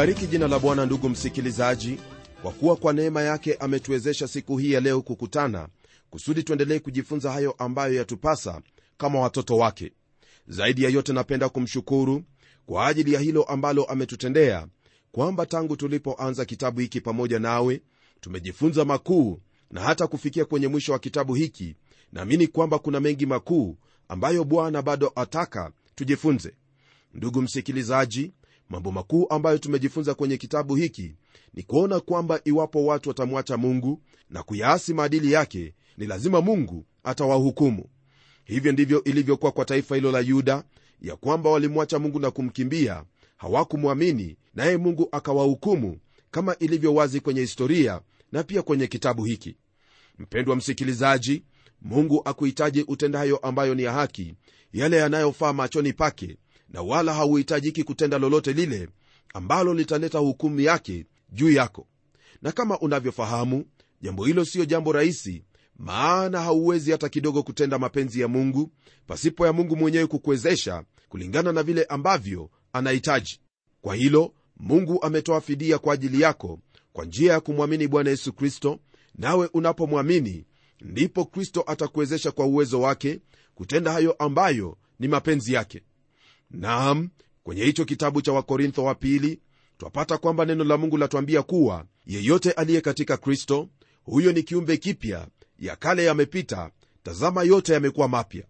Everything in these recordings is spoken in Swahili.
nalibariki jina la bwana ndugu msikilizaji kwa kuwa kwa neema yake ametuwezesha siku hii ya leo kukutana kusudi tuendelee kujifunza hayo ambayo yatupasa kama watoto wake. Zaidi ya yote napenda kumshukuru kwa ajili ya hilo ambalo ametutendea kwamba tangu tulipoanza kitabu hiki pamoja nawe tumejifunza makuu na hata kufikia kwenye mwisho wa kitabu hiki. Naamini kwamba kuna mengi makuu ambayo bwana bado ataka tujifunze. Ndugu msikilizaji mambo makuu ambayo tumejifunza kwenye kitabu hiki ni kuona kwamba iwapo watu watamwacha mungu na kuyaasi maadili yake ni lazima mungu atawahukumu. Hivyo ndivyo ilivyokuwa kwa taifa hilo la yuda ya kwamba walimwacha mungu na kumkimbia hawakumwamini naye mungu akawahukumu kama ilivyo wazi kwenye historia na pia kwenye kitabu hiki. Mpendwa msikilizaji mungu akuhitaji utendayo ambayo ni ya haki yale yanayofaa machoni pake na wala hauhitajiki kutenda lolote lile ambalo litaleta hukumu yake juu yako. Na kama unavyofahamu jambo hilo siyo jambo rahisi maana hauwezi hata kidogo kutenda mapenzi ya mungu pasipo ya mungu mwenyewe kukuwezesha kulingana na vile ambavyo anahitaji. Kwa hilo mungu ametoa fidia kwa ajili yako kwa njia ya kumwamini bwana yesu kristo nawe unapomwamini ndipo kristo atakuwezesha kwa uwezo wake kutenda hayo ambayo ni mapenzi yake naam kwenye hicho kitabu cha wakorintho wa pili twapata kwamba neno la mungu latuambia kuwa yeyote aliye katika kristo huyo ni kiumbe kipya ya kale yamepita tazama yote yamekuwa mapya.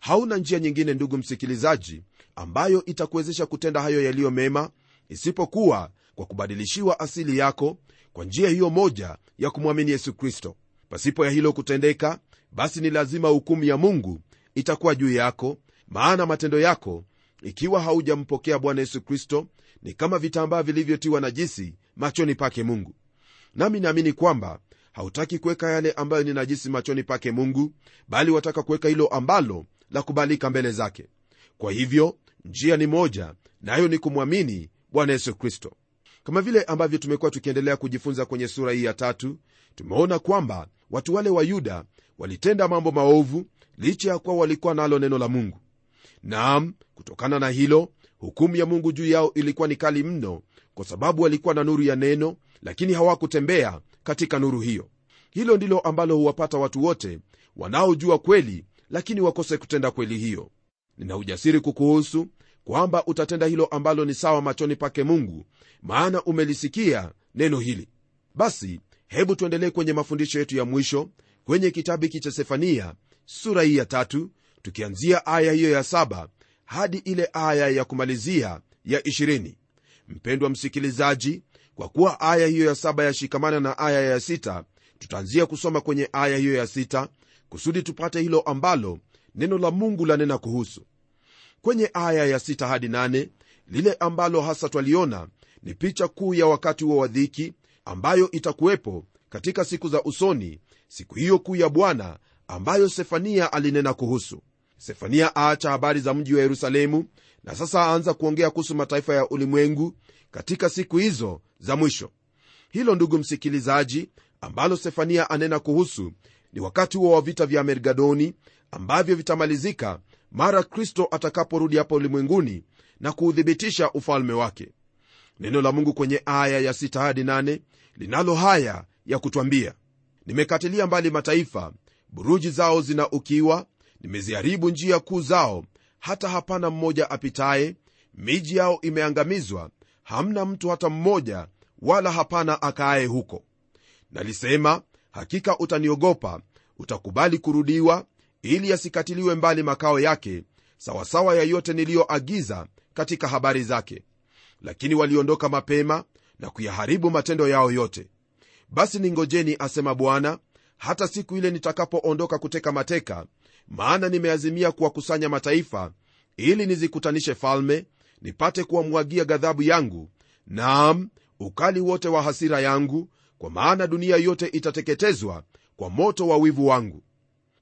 Hauna njia nyingine ndugu msikilizaji ambayo itakuwezesha kutenda hayo yaliyo mema isipokuwa kwa kubadilishiwa asili yako kwa njia hiyo moja ya kumwamini yesu kristo. Pasipo ya hilo kutendeka basi ni lazima hukumu ya mungu itakuwa juu yako maana matendo yako ikiwa haujampokea bwana yesu kristo ni kama vitambaa vilivyotiwa najisi machoni pake mungu. Nami naamini kwamba hautaki kuweka yale ambayo ni najisi machoni pake mungu bali wataka kuweka hilo ambalo la kubalika mbele zake. Kwa hivyo njia ni moja nayo na ni kumwamini bwana yesu kristo. Kama vile ambavyo tumekuwa tukiendelea kujifunza kwenye sura hii ya tatu tumeona kwamba watu wale wa yuda walitenda mambo maovu licha ya kuwa walikuwa nalo neno la mungu naam kutokana na hilo hukumu ya mungu juu yao ilikuwa ni kali mno kwa sababu walikuwa na nuru ya neno lakini hawakutembea katika nuru hiyo. Hilo ndilo ambalo huwapata watu wote wanaojua kweli lakini wakose kutenda kweli hiyo. Nina ujasiri kukuhusu kwamba utatenda hilo ambalo ni sawa machoni pake mungu maana umelisikia neno hili. Basi hebu tuendelee kwenye mafundisho yetu ya mwisho kwenye kitabu hiki cha sefania sura hii ya tatu tukianzia aya hiyo ya saba hadi ile aya ya kumalizia ya ishirini. Mpendwa msikilizaji kwa kuwa aya hiyo ya saba yashikamana na aya ya sita tutaanzia kusoma kwenye aya hiyo ya sita kusudi tupate hilo ambalo neno la mungu lanena kuhusu. Kwenye aya ya sita hadi nane lile ambalo hasa twaliona ni picha kuu ya wakati huo wa dhiki ambayo itakuwepo katika siku za usoni siku hiyo kuu ya bwana ambayo sefania alinena kuhusu sefania aacha habari za mji wa yerusalemu na sasa aanza kuongea kuhusu mataifa ya ulimwengu katika siku hizo za mwisho. Hilo ndugu msikilizaji ambalo sefania anena kuhusu ni wakati huo wa vita vya mergadoni ambavyo vitamalizika mara kristo atakaporudi hapa ulimwenguni na kuuthibitisha ufalme wake. Neno la mungu kwenye aya ya 6 hadi 8 linalo haya ya kutwambia nimekatilia mbali mataifa buruji zao zina ukiwa nimeziharibu njia kuu zao. Hata hapana mmoja apitaye miji yao imeangamizwa. Hamna mtu hata mmoja wala hapana akaaye huko. Nalisema hakika utaniogopa. Utakubali kurudiwa ili yasikatiliwe mbali makao yake sawasawa ya yote niliyoagiza katika habari zake. Lakini waliondoka mapema na kuyaharibu matendo yao yote. Basi ningojeni asema bwana hata siku ile nitakapoondoka kuteka mateka maana nimeazimia kuwakusanya mataifa ili nizikutanishe falme nipate kuwamwagia ghadhabu yangu. Naam ukali wote wa hasira yangu kwa maana dunia yote itateketezwa kwa moto wa wivu wangu.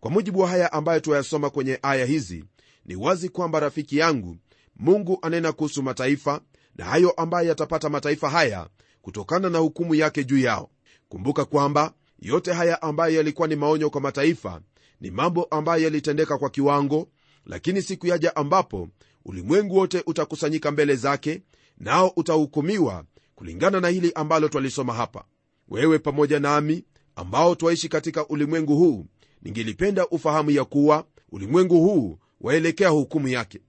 Kwa mujibu wa haya ambayo tuyasoma kwenye aya hizi ni wazi kwamba rafiki yangu mungu anena kuhusu mataifa na hayo ambayo yatapata mataifa haya kutokana na hukumu yake juu yao. Kumbuka kwamba yote haya ambayo yalikuwa ni maonyo kwa mataifa ni mambo ambayo yalitendeka kwa kiwango lakini siku yaja ambapo ulimwengu wote utakusanyika mbele zake nao utahukumiwa kulingana na hili ambalo twalisoma hapa. Wewe pamoja nami ambao twaishi katika ulimwengu huu ningelipenda ufahamu ya kuwa ulimwengu huu waelekea hukumu yake.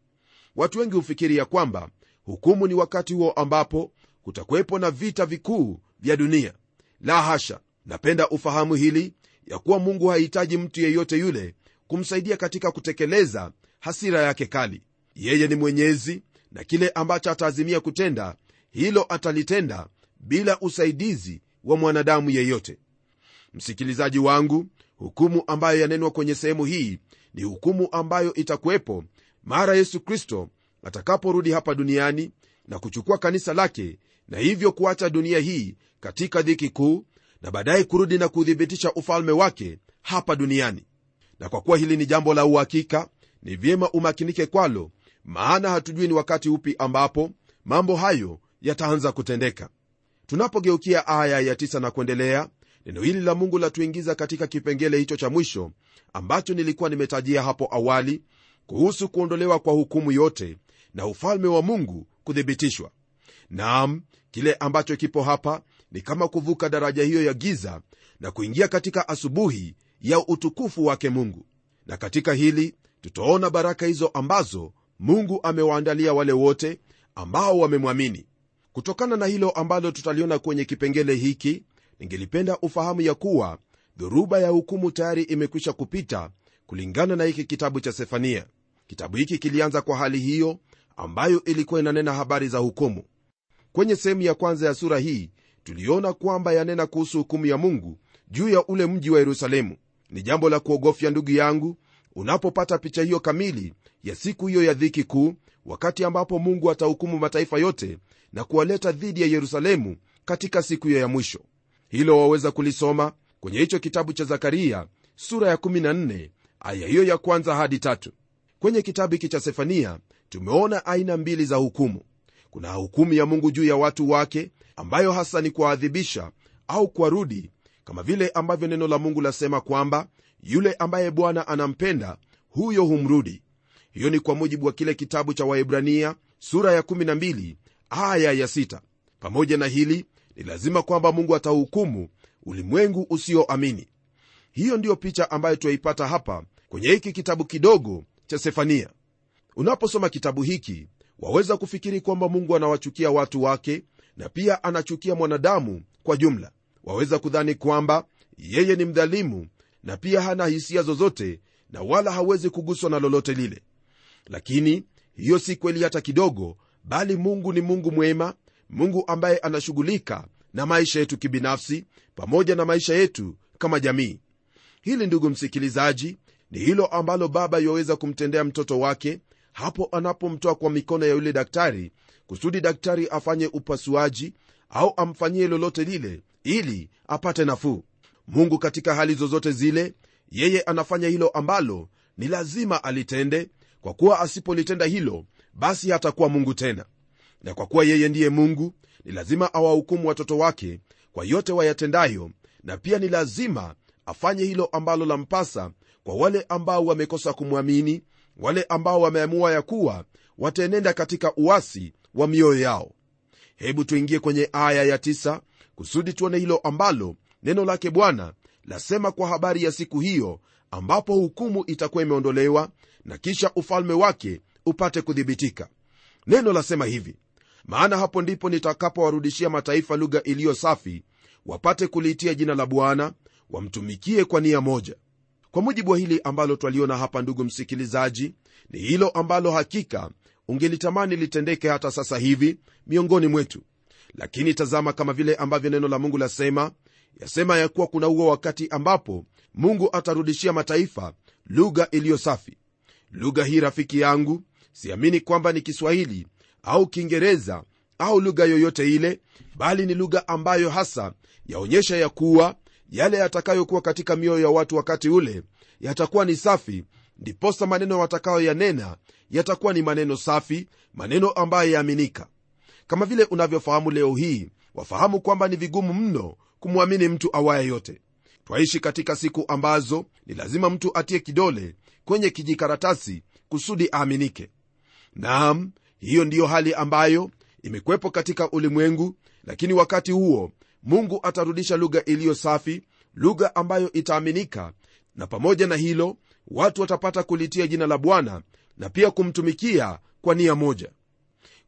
Watu wengi hufikiri ya kwamba hukumu ni wakati huo ambapo kutakuwepo na vita vikuu vya dunia. La hasha napenda ufahamu hili ya kuwa mungu hahitaji mtu yeyote yule kumsaidia katika kutekeleza hasira yake kali. Yeye ni mwenyezi na kile ambacho ataazimia kutenda hilo atalitenda bila usaidizi wa mwanadamu yeyote. Msikilizaji wangu hukumu ambayo yanenwa kwenye sehemu hii ni hukumu ambayo itakuwepo mara yesu kristo atakaporudi hapa duniani na kuchukua kanisa lake na hivyo kuacha dunia hii katika dhiki kuu na baadaye kurudi na kuuthibitisha ufalme wake hapa duniani. Na kwa kuwa hili ni jambo la uhakika ni vyema umakinike kwalo maana hatujui ni wakati upi ambapo mambo hayo yataanza kutendeka. Tunapogeukia aya ya 9 na kuendelea neno hili la mungu latuingiza katika kipengele hicho cha mwisho ambacho nilikuwa nimetajia hapo awali kuhusu kuondolewa kwa hukumu yote na ufalme wa mungu kuthibitishwa. Naam kile ambacho kipo hapa ni kama kuvuka daraja hiyo ya giza na kuingia katika asubuhi ya utukufu wake mungu. Na katika hili tutaona baraka hizo ambazo mungu amewaandalia wale wote ambao wamemwamini. Kutokana na hilo ambalo tutaliona kwenye kipengele hiki ningelipenda ufahamu ya kuwa dhoruba ya hukumu tayari imekwisha kupita kulingana na hiki kitabu cha sefania. Kitabu hiki kilianza kwa hali hiyo ambayo ilikuwa inanena habari za hukumu. Kwenye sehemu ya kwanza ya sura hii tuliona kwamba yanena kuhusu hukumu ya mungu juu ya ule mji wa yerusalemu. Ni jambo la kuogofya ndugu yangu unapopata picha hiyo kamili ya siku hiyo ya dhiki kuu wakati ambapo mungu atahukumu mataifa yote na kuwaleta dhidi ya yerusalemu katika siku hiyo ya mwisho. Hilo waweza kulisoma kwenye hicho kitabu cha zakaria sura ya 14 aya hiyo ya kwanza hadi tatu. Kwenye kitabu hiki cha sefania tumeona aina mbili za hukumu. Kuna hukumu ya mungu juu ya watu wake ambayo hasa ni kuwaadhibisha au kuwarudi kama vile ambavyo neno la mungu lasema kwamba yule ambaye bwana anampenda huyo humrudi. Hiyo ni kwa mujibu wa kile kitabu cha waibrania sura ya 12 aya ya 6 pamoja na hili ni lazima kwamba mungu atahukumu ulimwengu usioamini. Hiyo ndiyo picha ambayo twaipata hapa kwenye hiki kitabu kidogo cha sefania. Unaposoma kitabu hiki waweza kufikiri kwamba mungu anawachukia watu wake na pia anachukia mwanadamu kwa jumla. Waweza kudhani kwamba yeye ni mdhalimu na pia hana hisia zozote na wala hawezi kuguswa na lolote lile. Lakini hiyo si kweli hata kidogo bali mungu ni mungu mwema mungu ambaye anashughulika na maisha yetu kibinafsi pamoja na maisha yetu kama jamii. Hili ndugu msikilizaji ni hilo ambalo baba yuwaweza kumtendea mtoto wake hapo anapomtoa kwa mikono ya yule daktari kusudi daktari afanye upasuaji au amfanyie lolote lile ili apate nafuu. Mungu katika hali zozote zile yeye anafanya hilo ambalo ni lazima alitende. Kwa kuwa asipolitenda hilo basi hatakuwa mungu tena. Na kwa kuwa yeye ndiye mungu ni lazima awahukumu watoto wake kwa yote wayatendayo na pia ni lazima afanye hilo ambalo lampasa kwa wale ambao wamekosa kumwamini wale ambao wameamua ya kuwa wataenenda katika uasi wa mioyo yao. Hebu tuingie kwenye aya ya tisa, kusudi tuone hilo ambalo neno lake bwana lasema kwa habari ya siku hiyo ambapo hukumu itakuwa imeondolewa na kisha ufalme wake upate kuthibitika. Neno lasema hivi maana hapo ndipo nitakapowarudishia mataifa lugha iliyo safi wapate kuliitia jina la bwana wamtumikie kwa nia moja. Kwa mujibu wa hili ambalo twaliona hapa ndugu msikilizaji ni hilo ambalo hakika ungelitamani litendeke hata sasa hivi miongoni mwetu. Lakini tazama kama vile ambavyo neno la mungu lasema yasema ya kuwa kuna huo wakati ambapo mungu atarudishia mataifa lugha iliyo safi. Lugha hii rafiki yangu siamini kwamba ni kiswahili au kiingereza au lugha yoyote ile bali ni lugha ambayo hasa yaonyesha ya kuwa yale yatakayokuwa katika mioyo ya watu wakati ule yatakuwa ni safi ndiposa maneno watakayoyanena yatakuwa ni maneno safi maneno ambayo yaaminika kama vile unavyofahamu leo hii wafahamu kwamba ni vigumu mno kumwamini mtu awaye yote. Twaishi katika siku ambazo ni lazima mtu atie kidole kwenye kijikaratasi kusudi aaminike. Naam hiyo ndiyo hali ambayo imekwepo katika ulimwengu lakini wakati huo mungu atarudisha lugha iliyo safi lugha ambayo itaaminika na pamoja na hilo watu watapata kulitia jina la bwana na pia kumtumikia kwa nia moja.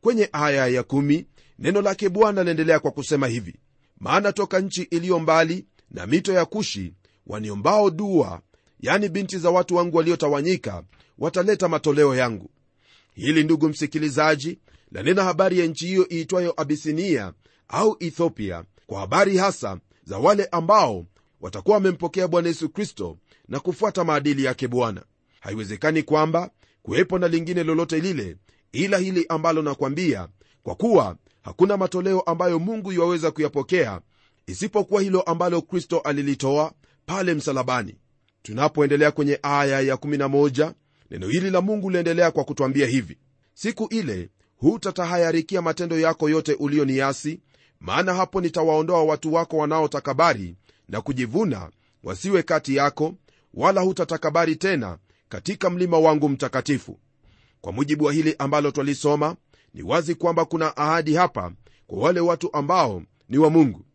Kwenye aya ya kumi, neno lake bwana laendelea kwa kusema hivi. Maana toka nchi iliyo mbali na mito ya kushi waniombao dua yani binti za watu wangu waliotawanyika wataleta matoleo yangu. Hili ndugu msikilizaji lanena habari ya nchi hiyo iitwayo abisinia au ethiopia kwa habari hasa za wale ambao watakuwa wamempokea bwana yesu kristo na kufuata maadili yake bwana. Haiwezekani kwamba kuwepo na lingine lolote lile ila hili ambalo nakwambia kwa kuwa hakuna matoleo ambayo mungu iwaweza kuyapokea isipokuwa hilo ambalo kristo alilitoa pale msalabani. Tunapoendelea kwenye aya ya 11 neno hili la mungu liendelea kwa kutwambia hivi. Siku ile hutatahayarikia matendo yako yote uliyoniasi maana hapo nitawaondoa watu wako wanaotakabari na kujivuna wasiwe kati yako wala hutatakabari tena katika mlima wangu mtakatifu. Kwa mujibu wa hili ambalo twalisoma ni wazi kwamba kuna ahadi hapa kwa wale watu ambao ni wa mungu.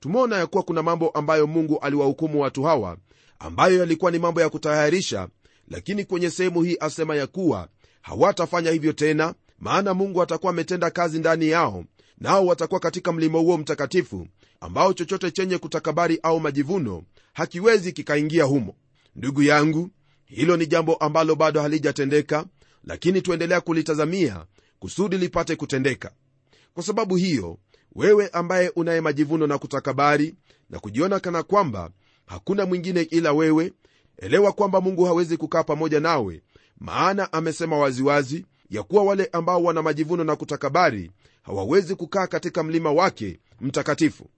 Tumeona ya kuwa kuna mambo ambayo mungu aliwahukumu watu hawa ambayo yalikuwa ni mambo ya kutayarisha lakini kwenye sehemu hii asema ya kuwa hawatafanya hivyo tena maana mungu atakuwa ametenda kazi ndani yao nao watakuwa katika mlima huo mtakatifu ambao chochote chenye kutakabari au majivuno hakiwezi kikaingia humo ndugu yangu hilo ni jambo ambalo bado halijatendeka lakini tuendelea kulitazamia kusudi lipate kutendeka. Kwa sababu hiyo wewe ambaye unaye majivuno na kutakabari na kujiona kana kwamba hakuna mwingine ila wewe elewa kwamba mungu hawezi kukaa pamoja nawe maana amesema waziwazi ya kuwa wale ambao wana majivuno na kutakabari hawawezi kukaa katika mlima wake mtakatifu.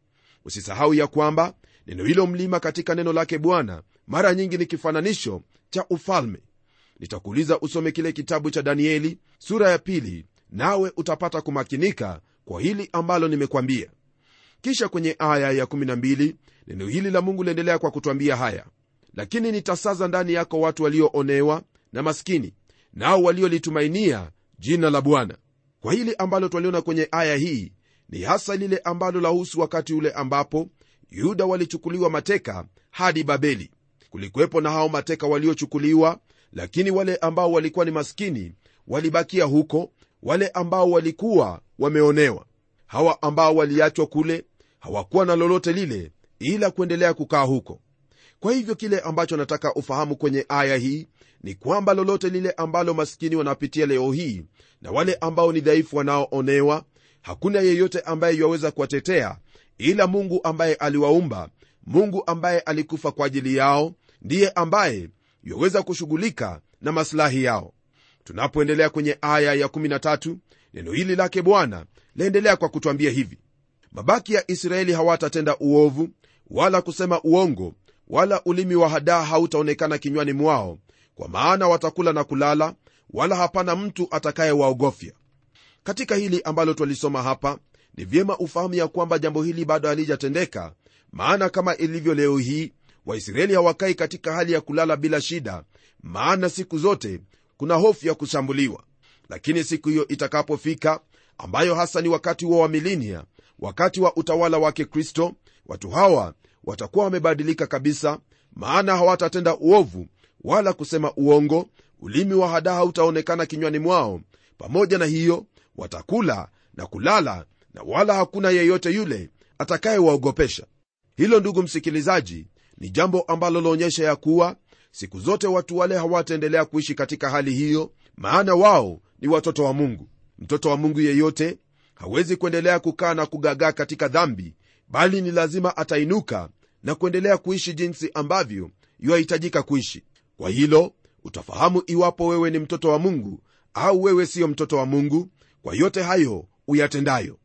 Usisahau ya kwamba neno hilo mlima katika neno lake bwana mara nyingi ni kifananisho cha ufalme. Nitakuuliza usome kile kitabu cha danieli sura ya pili nawe utapata kumakinika kwa hili ambalo nimekwambia. Kisha kwenye aya ya 12 neno hili la mungu liendelea kwa kutwambia haya. Lakini nitasaza ndani yako watu walioonewa na maskini nao waliolitumainia jina la bwana. Kwa hili ambalo twaliona kwenye aya hii ni hasa lile ambalo lahusu wakati ule ambapo yuda walichukuliwa mateka hadi babeli kulikuwepo na hao mateka waliochukuliwa lakini wale ambao walikuwa ni maskini walibakia huko wale ambao walikuwa wameonewa. Hawa ambao waliachwa kule hawakuwa na lolote lile ila kuendelea kukaa huko. Kwa hivyo kile ambacho nataka ufahamu kwenye aya hii ni kwamba lolote lile ambalo maskini wanapitia leo hii na wale ambao ni dhaifu wanaoonewa hakuna yeyote ambaye yuwaweza kuwatetea ila mungu ambaye aliwaumba mungu ambaye alikufa kwa ajili yao ndiye ambaye yuwaweza kushughulika na masilahi yao. Tunapoendelea kwenye aya ya 13 neno hili lake bwana laendelea kwa kutwambia hivi. Mabaki ya israeli hawatatenda uovu wala kusema uongo wala ulimi wa hadaa hautaonekana kinywani mwao kwa maana watakula na kulala wala hapana mtu atakayewaogofya. Katika hili ambalo twalisoma hapa ni vyema ufahamu ya kwamba jambo hili bado halijatendeka maana kama ilivyo leo hii waisraeli hawakai katika hali ya kulala bila shida maana siku zote kuna hofu ya kushambuliwa. Lakini siku hiyo itakapofika ambayo hasa ni wakati wa milinia wakati wa utawala wake kristo watu hawa watakuwa wamebadilika kabisa maana hawatatenda uovu wala kusema uongo. Ulimi wa hadaa hautaonekana kinywani mwao. Pamoja na hiyo watakula na kulala na wala hakuna yeyote yule atakayewaogopesha. Hilo ndugu msikilizaji ni jambo ambalo laonyesha ya kuwa siku zote watu wale hawataendelea kuishi katika hali hiyo maana wao ni watoto wa mungu. Mtoto wa mungu yeyote hawezi kuendelea kukaa na kugagaa katika dhambi bali ni lazima atainuka na kuendelea kuishi jinsi ambavyo yuahitajika kuishi. Kwa hilo utafahamu iwapo wewe ni mtoto wa mungu au wewe siyo mtoto wa mungu kwa yote hayo uyatendayo.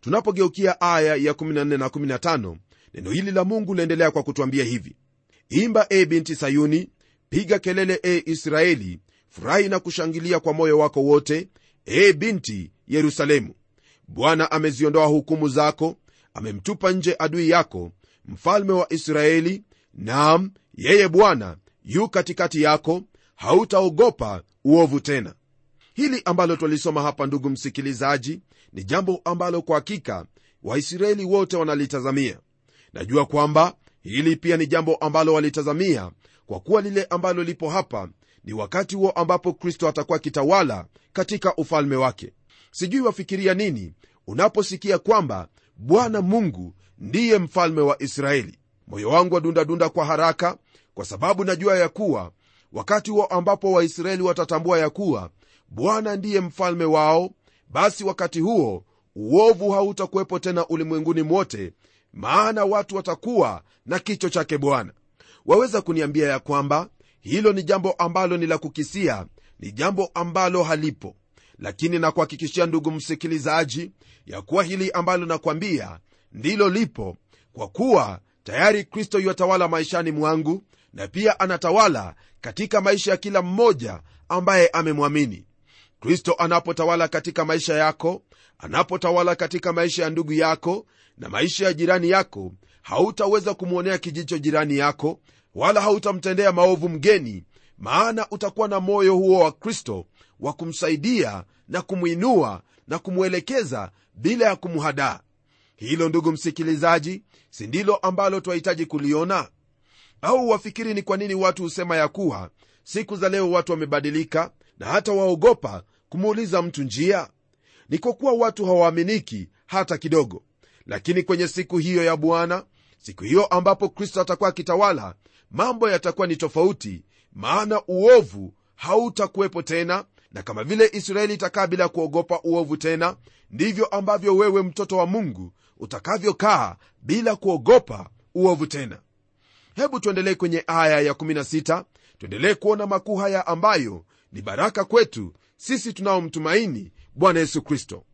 Tunapogeukia aya ya 14 na 15 neno hili la mungu laendelea kwa kutwambia hivi. Imba e binti sayuni piga kelele e israeli furahi na kushangilia kwa moyo wako wote e binti yerusalemu. Bwana ameziondoa hukumu zako amemtupa nje adui yako mfalme wa israeli nam yeye bwana yu katikati yako hautaogopa uovu tena. Hili ambalo twalisoma hapa ndugu msikilizaji ni jambo ambalo kwa hakika waisraeli wote wanalitazamia najua kwamba hili pia ni jambo ambalo walitazamia kwa kuwa lile ambalo lipo hapa ni wakati huo ambapo kristo atakuwa akitawala katika ufalme wake. Sijui wafikiria nini unaposikia kwamba bwana mungu ndiye mfalme wa israeli. Moyo wangu wadundadunda kwa haraka kwa sababu najua ya kuwa wakati huo ambapo waisraeli watatambua ya kuwa bwana ndiye mfalme wao basi wakati huo uovu hautakuwepo tena ulimwenguni mwote maana watu watakuwa na kicho chake bwana. Waweza kuniambia ya kwamba hilo ni jambo ambalo ni la kukisia ni jambo ambalo halipo. Lakini nakuhakikishia ndugu msikilizaji ya kuwa hili ambalo nakwambia ndilo lipo kwa kuwa tayari kristo yuatawala maishani mwangu na pia anatawala katika maisha ya kila mmoja ambaye amemwamini. Kristo anapotawala katika maisha yako anapotawala katika maisha ya ndugu yako na maisha ya jirani yako hautaweza kumwonea kijicho jirani yako wala hautamtendea maovu mgeni maana utakuwa na moyo huo wa kristo wa kumsaidia na kumwinua na kumwelekeza bila ya kumhadaa. Hilo ndugu msikilizaji si ndilo ambalo twahitaji kuliona? Au wafikiri ni kwa nini watu husema ya kuwa siku za leo watu wamebadilika na hata waogopa kumuuliza mtu njia? Ni kwa kuwa watu hawaaminiki hata kidogo lakini kwenye siku hiyo ya bwana siku hiyo ambapo kristo atakuwa akitawala mambo yatakuwa ni tofauti maana uovu hautakuwepo tena na kama vile israeli itakaa bila kuogopa uovu tena ndivyo ambavyo wewe mtoto wa mungu utakavyokaa bila kuogopa uovu tena. Hebu tuendelee kwenye aya ya16 tuendelee kuona makuu haya ambayo ni baraka kwetu sisi tunaomtumaini bwana yesu kristo.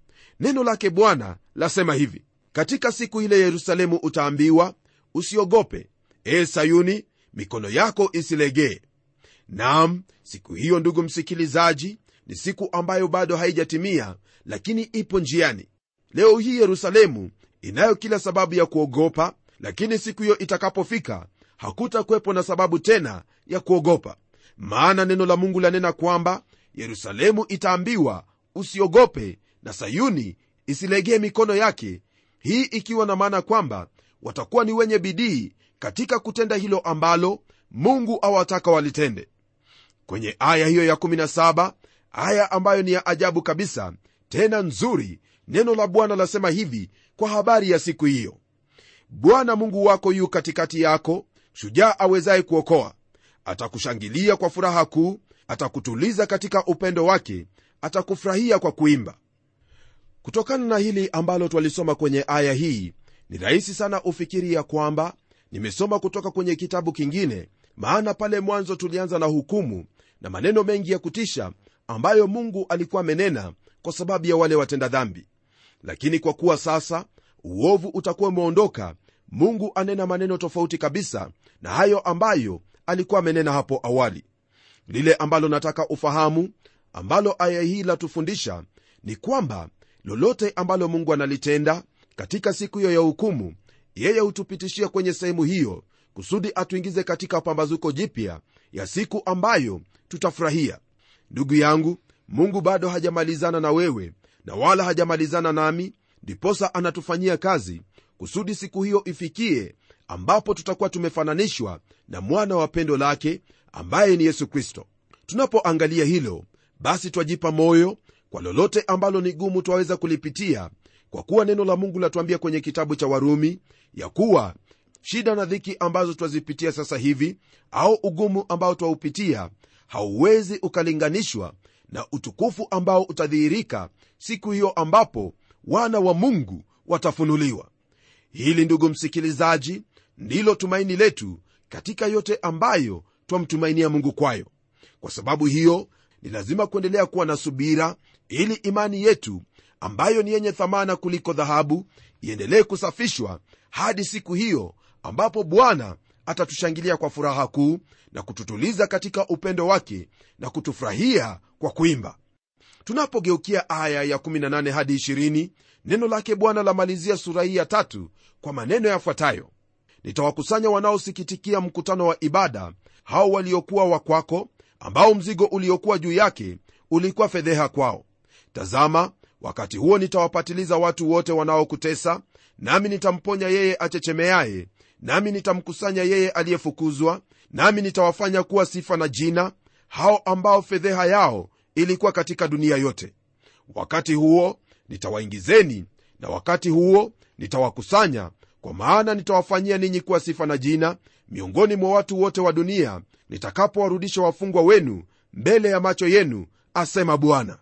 Neno lake bwana lasema hivi katika siku ile yerusalemu utaambiwa usiogope e sayuni mikono yako isilegee. Nam siku hiyo ndugu msikilizaji ni siku ambayo bado haijatimia lakini ipo njiani. Leo hii yerusalemu inayo kila sababu ya kuogopa lakini siku hiyo itakapofika hakutakuwepo na sababu tena ya kuogopa. Maana neno la mungu lanena kwamba yerusalemu itaambiwa usiogope na sayuni isilegee mikono yake hii ikiwa na maana kwamba watakuwa ni wenye bidii katika kutenda hilo ambalo mungu awataka walitende. Kwenye aya hiyo ya 17 aya ambayo ni ya ajabu kabisa tena nzuri neno la bwana lasema hivi kwa habari ya siku hiyo. Bwana mungu wako yu katikati yako shujaa awezaye kuokoa. Atakushangilia kwa furaha kuu atakutuliza katika upendo wake atakufurahia kwa kuimba kutokana na hili ambalo twalisoma kwenye aya hii ni rahisi sana ufikiri ya kwamba nimesoma kutoka kwenye kitabu kingine maana pale mwanzo tulianza na hukumu na maneno mengi ya kutisha ambayo mungu alikuwa amenena kwa sababu ya wale watenda dhambi. Lakini kwa kuwa sasa uovu utakuwa umeondoka mungu anena maneno tofauti kabisa na hayo ambayo alikuwa amenena hapo awali. Lile ambalo nataka ufahamu ambalo aya hii latufundisha ni kwamba lolote ambalo mungu analitenda katika siku hiyo ya hukumu yeye hutupitishia kwenye sehemu hiyo kusudi atuingize katika pambazuko jipya ya siku ambayo tutafurahia. Ndugu yangu mungu bado hajamalizana na wewe na wala hajamalizana nami ndiposa anatufanyia kazi kusudi siku hiyo ifikie ambapo tutakuwa tumefananishwa na mwana wa pendo lake ambaye ni yesu kristo. Tunapoangalia hilo basi twajipa moyo kwa lolote ambalo ni gumu twaweza kulipitia kwa kuwa neno la mungu latuambia kwenye kitabu cha warumi ya kuwa shida na dhiki ambazo twazipitia sasa hivi au ugumu ambao twaupitia hauwezi ukalinganishwa na utukufu ambao utadhihirika siku hiyo ambapo wana wa mungu watafunuliwa. Hili ndugu msikilizaji ndilo tumaini letu katika yote ambayo twamtumainia mungu kwayo. Kwa sababu hiyo ni lazima kuendelea kuwa na subira ili imani yetu ambayo ni yenye thamana kuliko dhahabu iendelee kusafishwa hadi siku hiyo ambapo bwana atatushangilia kwa furaha kuu na kututuliza katika upendo wake na kutufurahia kwa kuimba. Tunapogeukia aya ya 18 hadi 20 neno lake bwana lamalizia sura hii ya tatu kwa maneno yafuatayo. Nitawakusanya wanaosikitikia mkutano wa ibada hao waliokuwa wakwako ambao mzigo uliokuwa juu yake ulikuwa fedheha kwao tazama wakati huo nitawapatiliza watu wote wanaokutesa nami nitamponya yeye achechemeaye nami nitamkusanya yeye aliyefukuzwa nami nitawafanya kuwa sifa na jina hao ambao fedheha yao ilikuwa katika dunia yote. Wakati huo nitawaingizeni na wakati huo nitawakusanya kwa maana nitawafanyia ninyi kuwa sifa na jina miongoni mwa watu wote wa dunia nitakapowarudisha wafungwa wenu mbele ya macho yenu asema bwana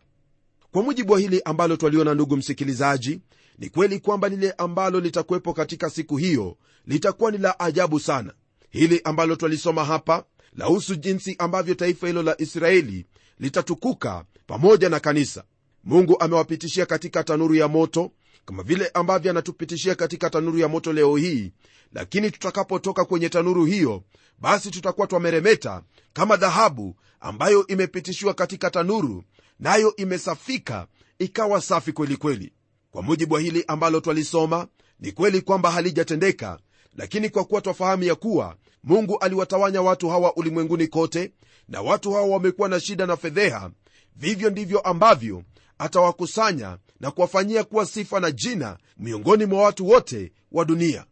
kwa mujibu wa hili ambalo twaliona ndugu msikilizaji ni kweli kwamba lile ambalo litakuwepo katika siku hiyo litakuwa ni la ajabu sana. Hili ambalo twalisoma hapa lahusu jinsi ambavyo taifa hilo la israeli litatukuka pamoja na kanisa. Mungu amewapitishia katika tanuru ya moto kama vile ambavyo anatupitishia katika tanuru ya moto leo hii. Lakini tutakapotoka kwenye tanuru hiyo basi tutakuwa twameremeta kama dhahabu ambayo imepitishiwa katika tanuru nayo imesafika ikawa safi kwelikweli kweli. kwa mujibu wa hili ambalo twalisoma ni kweli kwamba halijatendeka lakini kwa kuwa twafahamu ya kuwa mungu aliwatawanya watu hawa ulimwenguni kote na watu hawa wamekuwa na shida na fedheha vivyo ndivyo ambavyo atawakusanya na kuwafanyia kuwa sifa na jina miongoni mwa watu wote wa dunia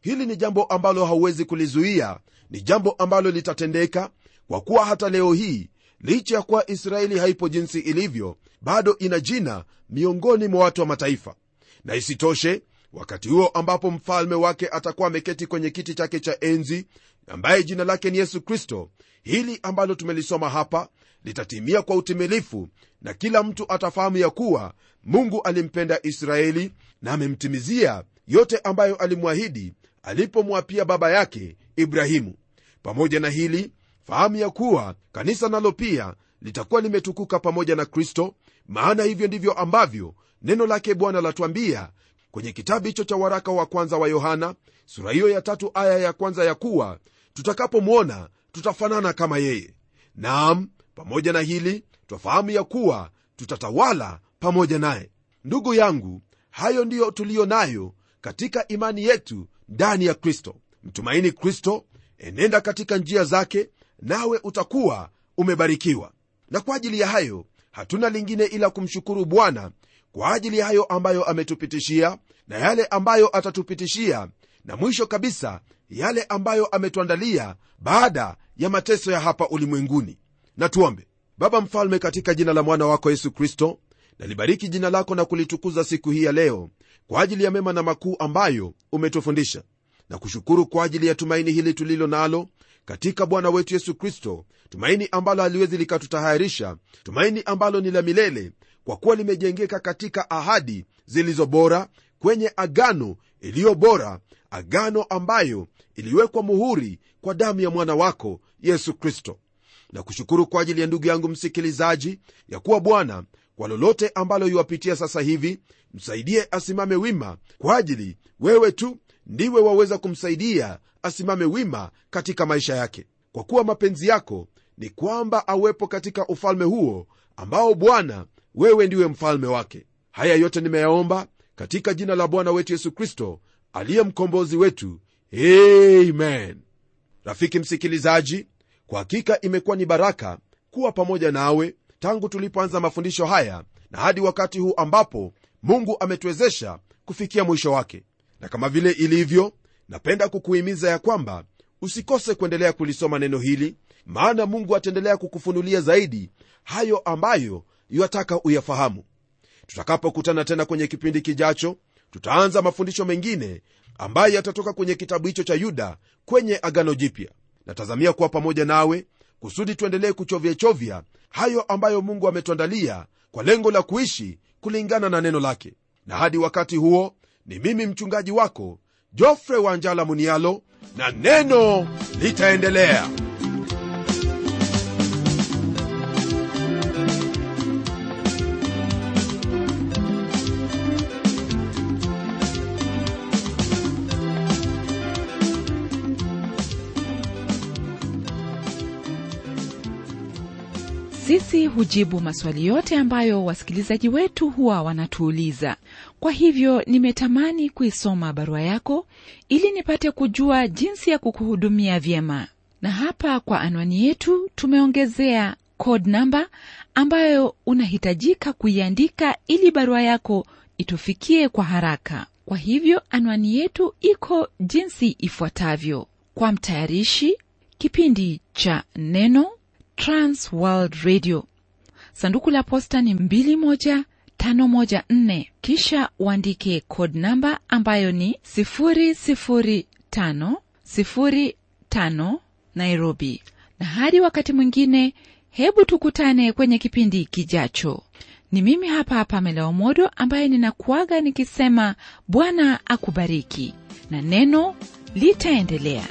hili ni jambo ambalo hauwezi kulizuia ni jambo ambalo litatendeka kwa kuwa hata leo hii licha ya kuwa israeli haipo jinsi ilivyo bado ina jina miongoni mwa watu wa mataifa. Na isitoshe wakati huo ambapo mfalme wake atakuwa ameketi kwenye kiti chake cha enzi ambaye jina lake ni yesu kristo hili ambalo tumelisoma hapa litatimia kwa utimilifu na kila mtu atafahamu ya kuwa mungu alimpenda israeli na amemtimizia yote ambayo alimwahidi alipomwapia baba yake ibrahimu. Pamoja na hili fahamu ya kuwa kanisa nalo pia litakuwa limetukuka pamoja na kristo maana hivyo ndivyo ambavyo neno lake bwana latwambia kwenye kitabu hicho cha waraka wa kwanza wa yohana sura hiyo ya tatu aya ya kwanza ya kuwa tutakapomwona tutafanana kama yeye. Naam pamoja na hili twafahamu ya kuwa tutatawala pamoja naye. Ndugu yangu hayo ndiyo tuliyo nayo katika imani yetu ndani ya kristo. Mtumaini kristo enenda katika njia zake nawe utakuwa umebarikiwa. Na kwa ajili ya hayo hatuna lingine ila kumshukuru bwana kwa ajili ya hayo ambayo ametupitishia na yale ambayo atatupitishia na mwisho kabisa yale ambayo ametuandalia baada ya mateso ya hapa ulimwenguni. Na baba mfalme katika jina la mwana wako yesu kristo nalibariki jina lako na kulitukuza siku hii ya leo kwa ajili ya mema na makuu ambayo umetufundisha. Na kushukuru kwa ajili ya tumaini hili tulilo nalo katika bwana wetu yesu kristo tumaini ambalo haliwezi likatutahayarisha tumaini ambalo ni la milele kwa kuwa limejengeka katika ahadi zilizo bora kwenye agano iliyo bora agano ambayo iliwekwa muhuri kwa damu ya mwana wako yesu kristo. Na kushukuru kwa ajili ya ndugu yangu msikilizaji ya kuwa bwana kwa lolote ambalo yuwapitia sasa hivi msaidie asimame wima kwa ajili wewe tu ndiwe waweza kumsaidia asimame wima katika maisha yake. Kwa kuwa mapenzi yako ni kwamba awepo katika ufalme huo ambao bwana wewe ndiwe mfalme wake. Haya yote nimeyaomba katika jina la bwana wetu yesu kristo aliye mkombozi wetu. Amen. Rafiki msikilizaji kwa hakika imekuwa ni baraka kuwa pamoja nawe tangu tulipoanza mafundisho haya na hadi wakati huu ambapo mungu ametuwezesha kufikia mwisho wake na kama vile ilivyo napenda kukuhimiza ya kwamba usikose kuendelea kulisoma neno hili maana mungu ataendelea kukufunulia zaidi hayo ambayo yuataka uyafahamu. Tutakapokutana tena kwenye kipindi kijacho tutaanza mafundisho mengine ambayo yatatoka kwenye kitabu hicho cha yuda kwenye agano jipya. Natazamia kuwa pamoja nawe kusudi tuendelee kuchovyachovya hayo ambayo mungu ametuandalia kwa lengo la kuishi kulingana na neno lake. Na hadi wakati huo ni mimi mchungaji wako jofre wanjala munialo na neno litaendelea sisi hujibu maswali yote ambayo wasikilizaji wetu huwa wanatuuliza. Kwa hivyo nimetamani kuisoma barua yako ili nipate kujua jinsi ya kukuhudumia vyema. Na hapa kwa anwani yetu tumeongezea code namba ambayo unahitajika kuiandika ili barua yako itufikie kwa haraka. Kwa hivyo anwani yetu iko jinsi ifuatavyo. Kwa mtayarishi kipindi cha neno trans world radio. Sanduku la posta ni 21514 kisha uandike code namba ambayo ni 00505 nairobi. Na hadi wakati mwingine hebu tukutane kwenye kipindi kijacho. Ni mimi hapa pamela omodo ambaye ninakuaga nikisema bwana akubariki. Na neno litaendelea